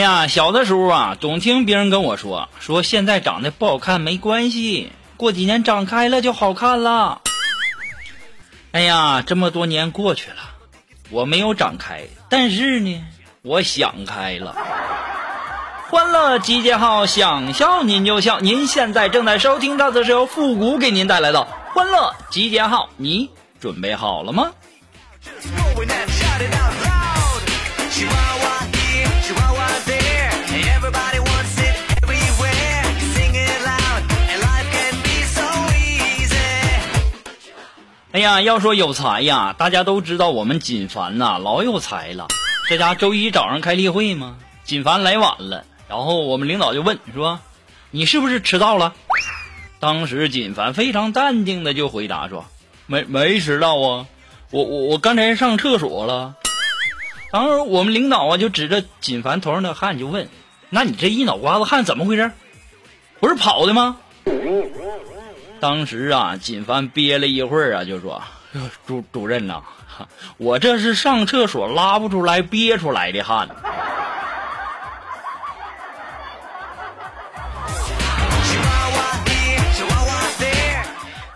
哎呀，小的时候啊，总听别人跟我说，说现在长得不好看没关系，过几年长开了就好看了。哎呀，这么多年过去了，我没有长开，但是呢，我想开了。欢乐集结号，想笑您就笑。您现在正在收听到的是由复古给您带来的欢乐集结号，你准备好了吗？哎呀，要说有才呀，大家都知道我们锦凡呐、老有才了。这家周一早上开例会嘛，锦凡来晚了，然后我们领导就问说：“你是不是迟到了？”当时锦凡非常淡定的就回答说：“没没迟到啊，我我我刚才上厕所了。”然后我们领导啊就指着锦凡头上的汗就问：“那你这一脑瓜子汗怎么回事？不是跑的吗？”当时啊，锦凡憋了一会儿啊，就说：“主主任呐、我这是上厕所拉不出来憋出来的汗。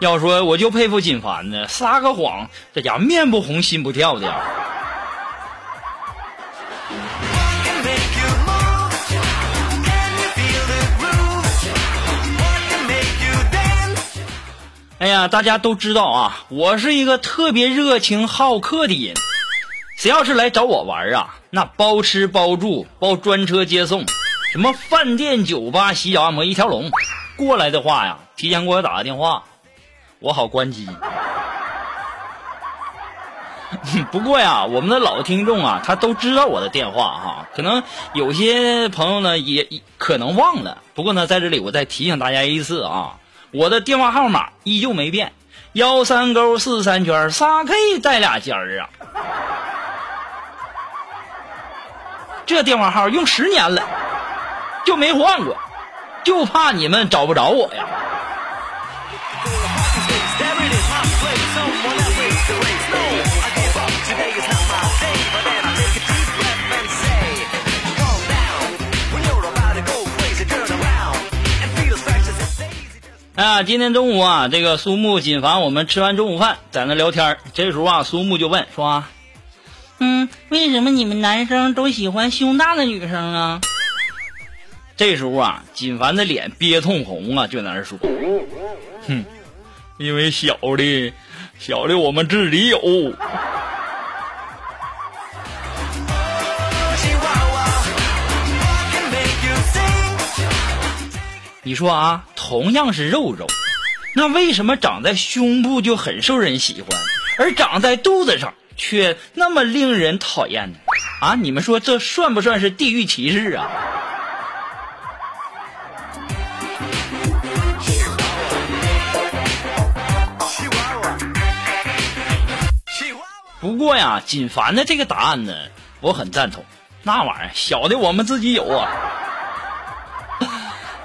要说我就佩服锦凡呢，撒个谎，这家伙面不红心不跳的。哎呀，大家都知道啊，我是一个特别热情好客的人。谁要是来找我玩啊，那包吃包住，包专车接送，什么饭店、酒吧、洗脚按摩一条龙。过来的话呀，提前给我打个电话，我好关机。不过呀，我们的老听众啊，他都知道我的电话哈，可能有些朋友呢也也可能忘了。不过呢，在这里我再提醒大家一次啊，我的电话号码依旧没变，幺三勾四三圈仨 K 带俩尖儿啊。这电话号用十年了，就没换过，就怕你们找不着我呀。啊，今天中午啊，这个苏木、锦凡我们吃完中午饭，在那聊天这时候啊，苏木就问说：“嗯，为什么你们男生都喜欢胸大的女生啊？”这时候啊，锦凡的脸憋通红啊，就在那说：“哼，因为小的，小的我们自己有。”你说啊，同样是肉肉，那为什么长在胸部就很受人喜欢，而长在肚子上却那么令人讨厌呢？啊，你们说这算不算是地域歧视啊？不过呀，锦凡的这个答案呢，我很赞同。那玩意儿小的我们自己有啊。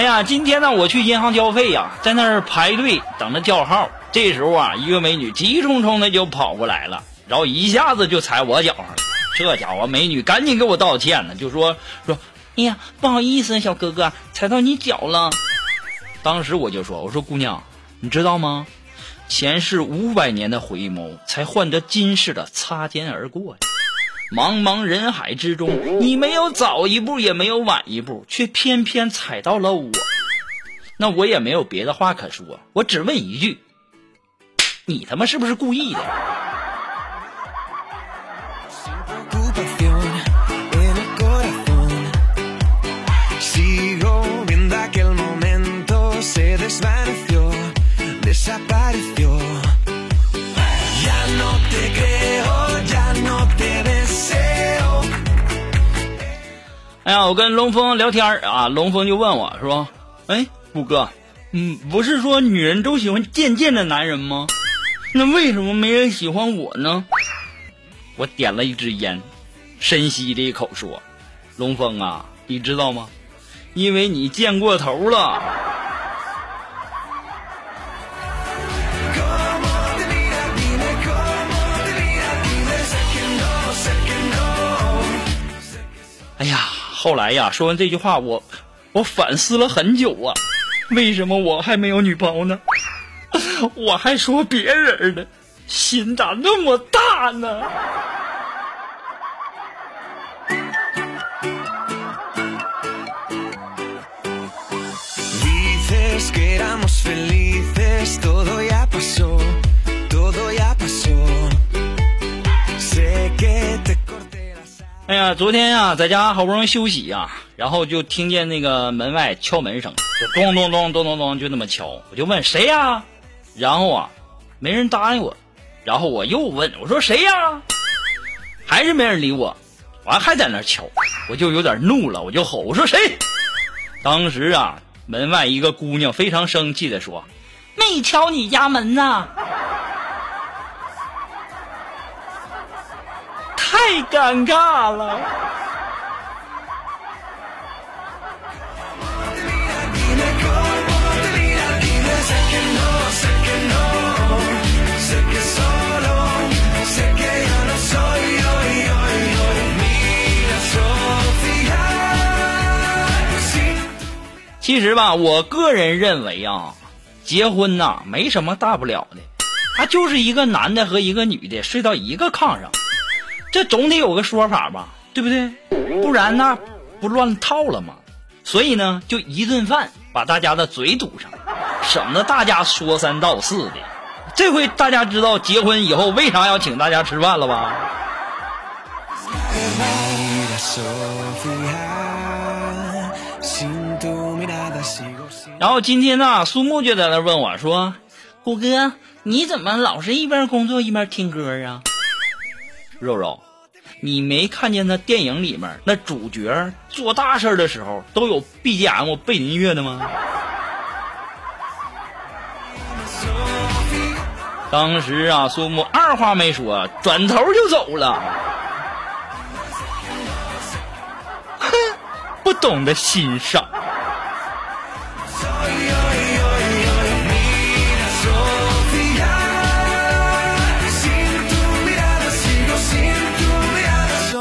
哎呀，今天呢，我去银行交费呀，在那儿排队等着叫号。这时候啊，一个美女急冲冲的就跑过来了，然后一下子就踩我脚上了。这家伙，美女赶紧给我道歉呢，就说说，哎呀，不好意思，小哥哥，踩到你脚了。当时我就说，我说姑娘，你知道吗？前世五百年的回眸，才换得今世的擦肩而过呀。茫茫人海之中，你没有早一步，也没有晚一步，却偏偏踩到了我。那我也没有别的话可说，我只问一句：你他妈是不是故意的？呀，我跟龙峰聊天儿啊，龙峰就问我说：“哎，五哥，嗯，不是说女人都喜欢贱贱的男人吗？那为什么没人喜欢我呢？我点了一支烟，深吸了一口，说：“龙峰啊，你知道吗？因为你贱过头了。后来呀，说完这句话，我我反思了很久啊，为什么我还没有女朋友呢？我还说别人呢，心咋那么大呢？哎呀，昨天呀，在家好不容易休息呀，然后就听见那个门外敲门声，就咚咚咚咚咚咚，就那么敲。我就问谁呀？然后啊，没人答应我。然后我又问，我说谁呀？还是没人理我。完还在那敲，我就有点怒了，我就吼，我说谁？当时啊，门外一个姑娘非常生气的说：“没敲你家门呐！”太尴尬了。其实吧，我个人认为啊，结婚呐没什么大不了的，他就是一个男的和一个女的睡到一个炕上，这总得有个说法吧，对不对？不然那不乱套了吗？所以呢，就一顿饭把大家的嘴堵上，省得大家说三道四的。这回大家知道结婚以后为啥要请大家吃饭了吧？然后今天呢，苏木就在那问我说：“虎哥，你怎么老是一边工作一边听歌啊？”肉肉，你没看见那电影里面那主角做大事儿的时候都有 BGM 背景音乐的吗？当时啊，苏木二话没说，转头就走了。哼，不懂得欣赏。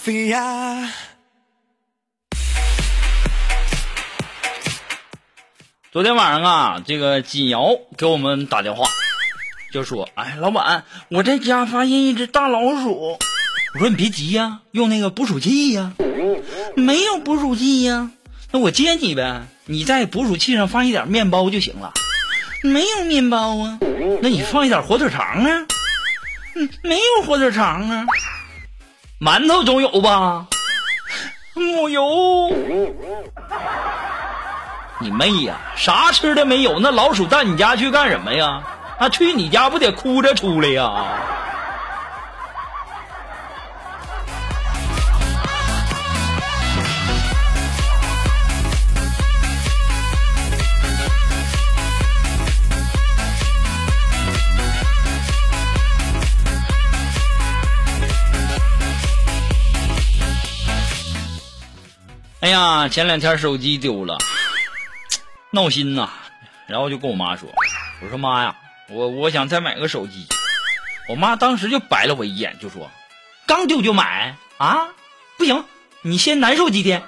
Mirada, Sofía. 昨天晚上啊，这个锦瑶给我们打电话，就说：“哎，老板，我在家发现一只大老鼠。”我说：“你别急呀、用那个捕鼠器呀、没有捕鼠器呀、那我借你呗，你在捕鼠器上放一点面包就行了。没有面包啊，那你放一点火腿肠啊？嗯，没有火腿肠啊。馒头总有吧？木有。你妹呀！啥吃的没有？那老鼠到你家去干什么呀？啊，去你家不得哭着出来呀？前两天手机丢了，闹心呐、然后就跟我妈说：“我说妈呀，我我想再买个手机。”我妈当时就白了我一眼，就说：“刚丢就买啊？不行，你先难受几天。”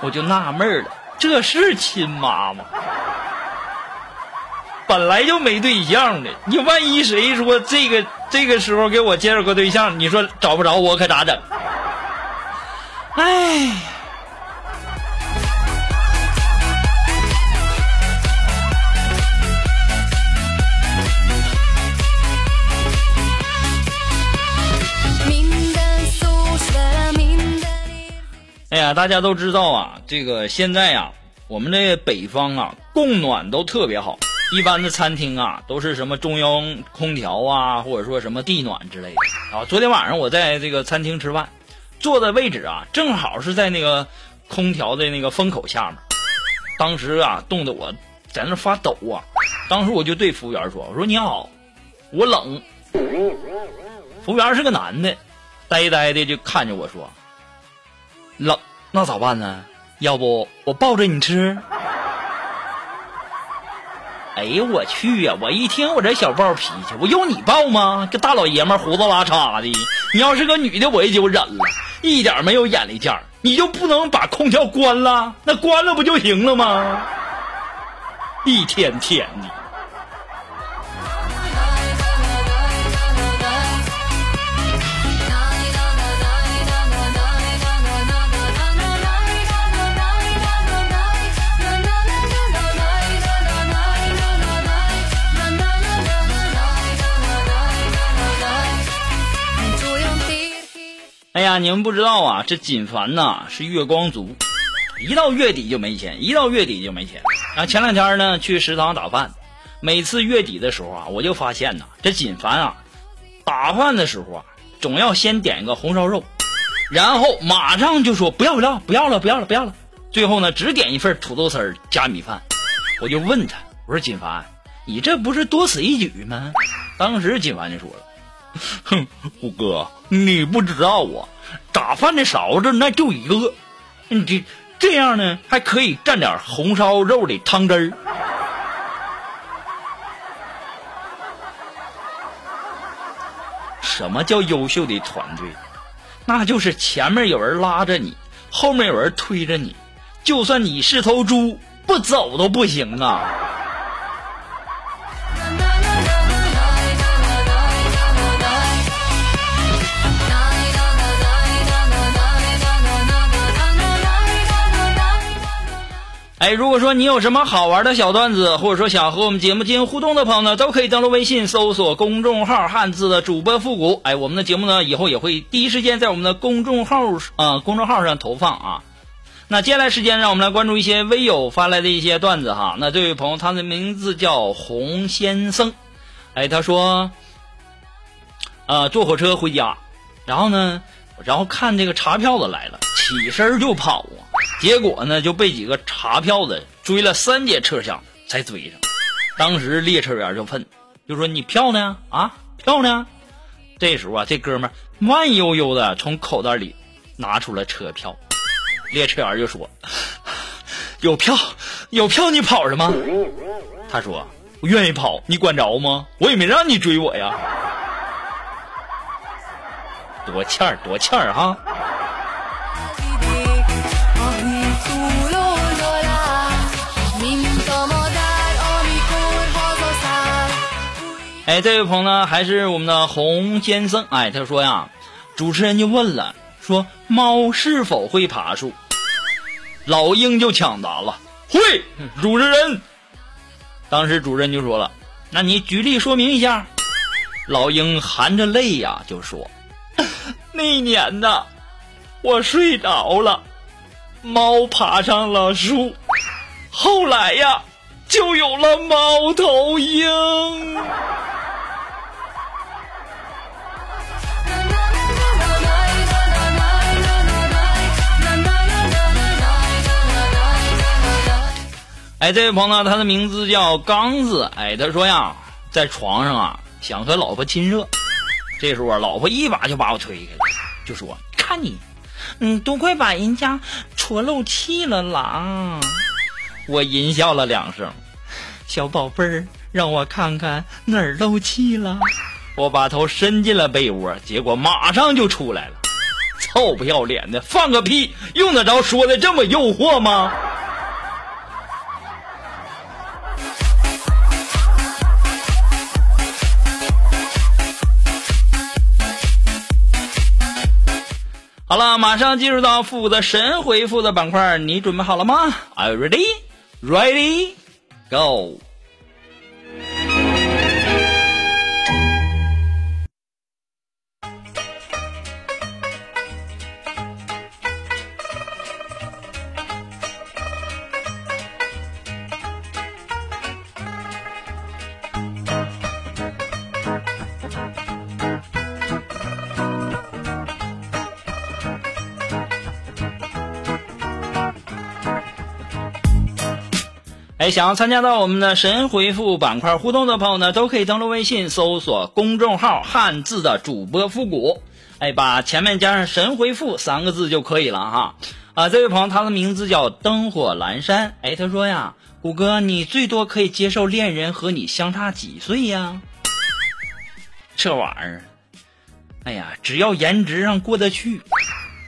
我就纳闷了，这是亲妈吗？本来就没对象的，你万一谁说这个这个时候给我介绍个对象，你说找不着我可咋整？哎。哎呀，大家都知道啊，这个现在呀、我们这北方啊，供暖都特别好。一般的餐厅啊，都是什么中央空调啊，或者说什么地暖之类的。啊，昨天晚上我在这个餐厅吃饭，坐的位置啊，正好是在那个空调的那个风口下面，当时啊冻得我在那发抖啊。当时我就对服务员说：“我说你好，我冷。”服务员是个男的，呆呆的就看着我说：“冷，那咋办呢？要不我抱着你吃？”哎呦我去呀！我一听我这小暴脾气，我用你暴吗？这大老爷们胡子拉碴的，你要是个女的我也就忍了，一点没有眼力见儿。你就不能把空调关了？那关了不就行了吗？一天天的。你们不知道啊，这锦凡呐是月光族，一到月底就没钱，一到月底就没钱。啊，前两天呢去食堂打饭，每次月底的时候啊，我就发现呐，这锦凡啊，打饭的时候啊，总要先点一个红烧肉，然后马上就说不要不要不要了不要了不要了，最后呢只点一份土豆丝儿加米饭。我就问他，我说锦凡，你这不是多此一举吗？当时锦凡就说了。哼，虎哥，你不知道啊，打饭的勺子那就一个，你这这样呢，还可以蘸点红烧肉的汤汁儿。什么叫优秀的团队？那就是前面有人拉着你，后面有人推着你，就算你是头猪，不走都不行啊！哎，如果说你有什么好玩的小段子，或者说想和我们节目进行互动的朋友呢，都可以登录微信搜索公众号“汉字的主播复古”。哎，我们的节目呢，以后也会第一时间在我们的公众号啊、公众号上投放啊。那接下来时间，让我们来关注一些微友发来的一些段子哈。那这位朋友，他的名字叫洪先生，哎，他说，呃，坐火车回家，然后呢，然后看这个查票的来了，起身就跑啊。结果呢，就被几个查票的追了三节车厢才追上。当时列车员就问，就说：“你票呢？啊，票呢？”这时候啊，这哥们慢悠悠的从口袋里拿出了车票。列车员就说：“ 有票，有票，你跑什么？”他说：“我愿意跑，你管着吗？我也没让你追我呀。”多欠儿，多欠儿哈！哎，这位朋友呢，还是我们的洪先生。哎，他说呀，主持人就问了，说猫是否会爬树？老鹰就抢答了，会。主持人，当时主持人就说了，那你举例说明一下。老鹰含着泪呀，就说，那年呐，我睡着了，猫爬上了树，后来呀，就有了猫头鹰。哎，这位朋友，他的名字叫刚子。哎，他说呀，在床上啊，想和老婆亲热。这时候啊，老婆一把就把我推开了，就说：“看你，嗯，都快把人家戳漏气了啦！”我淫笑了两声，小宝贝儿，让我看看哪儿漏气了。我把头伸进了被窝，结果马上就出来了。臭不要脸的，放个屁，用得着说的这么诱惑吗？好了，马上进入到复古的神回复的板块，你准备好了吗？Are you ready? Ready? Go! 哎，想要参加到我们的神回复板块互动的朋友呢，都可以登录微信搜索公众号“汉字的主播复古”，哎，把前面加上“神回复”三个字就可以了哈。啊，这位朋友他的名字叫灯火阑珊，哎，他说呀，谷哥，你最多可以接受恋人和你相差几岁呀？这玩意儿，哎呀，只要颜值上过得去，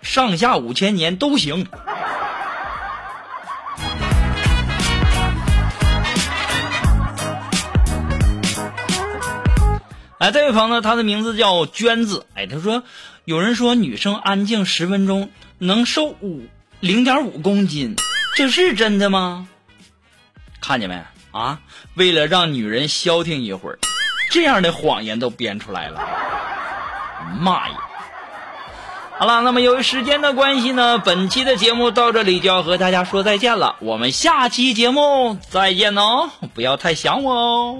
上下五千年都行。哎，这位朋友，他的名字叫娟子。哎，他说，有人说女生安静十分钟能瘦五零点五公斤，这是真的吗？看见没啊？为了让女人消停一会儿，这样的谎言都编出来了。妈呀！好了，那么由于时间的关系呢，本期的节目到这里就要和大家说再见了。我们下期节目再见哦，不要太想我哦。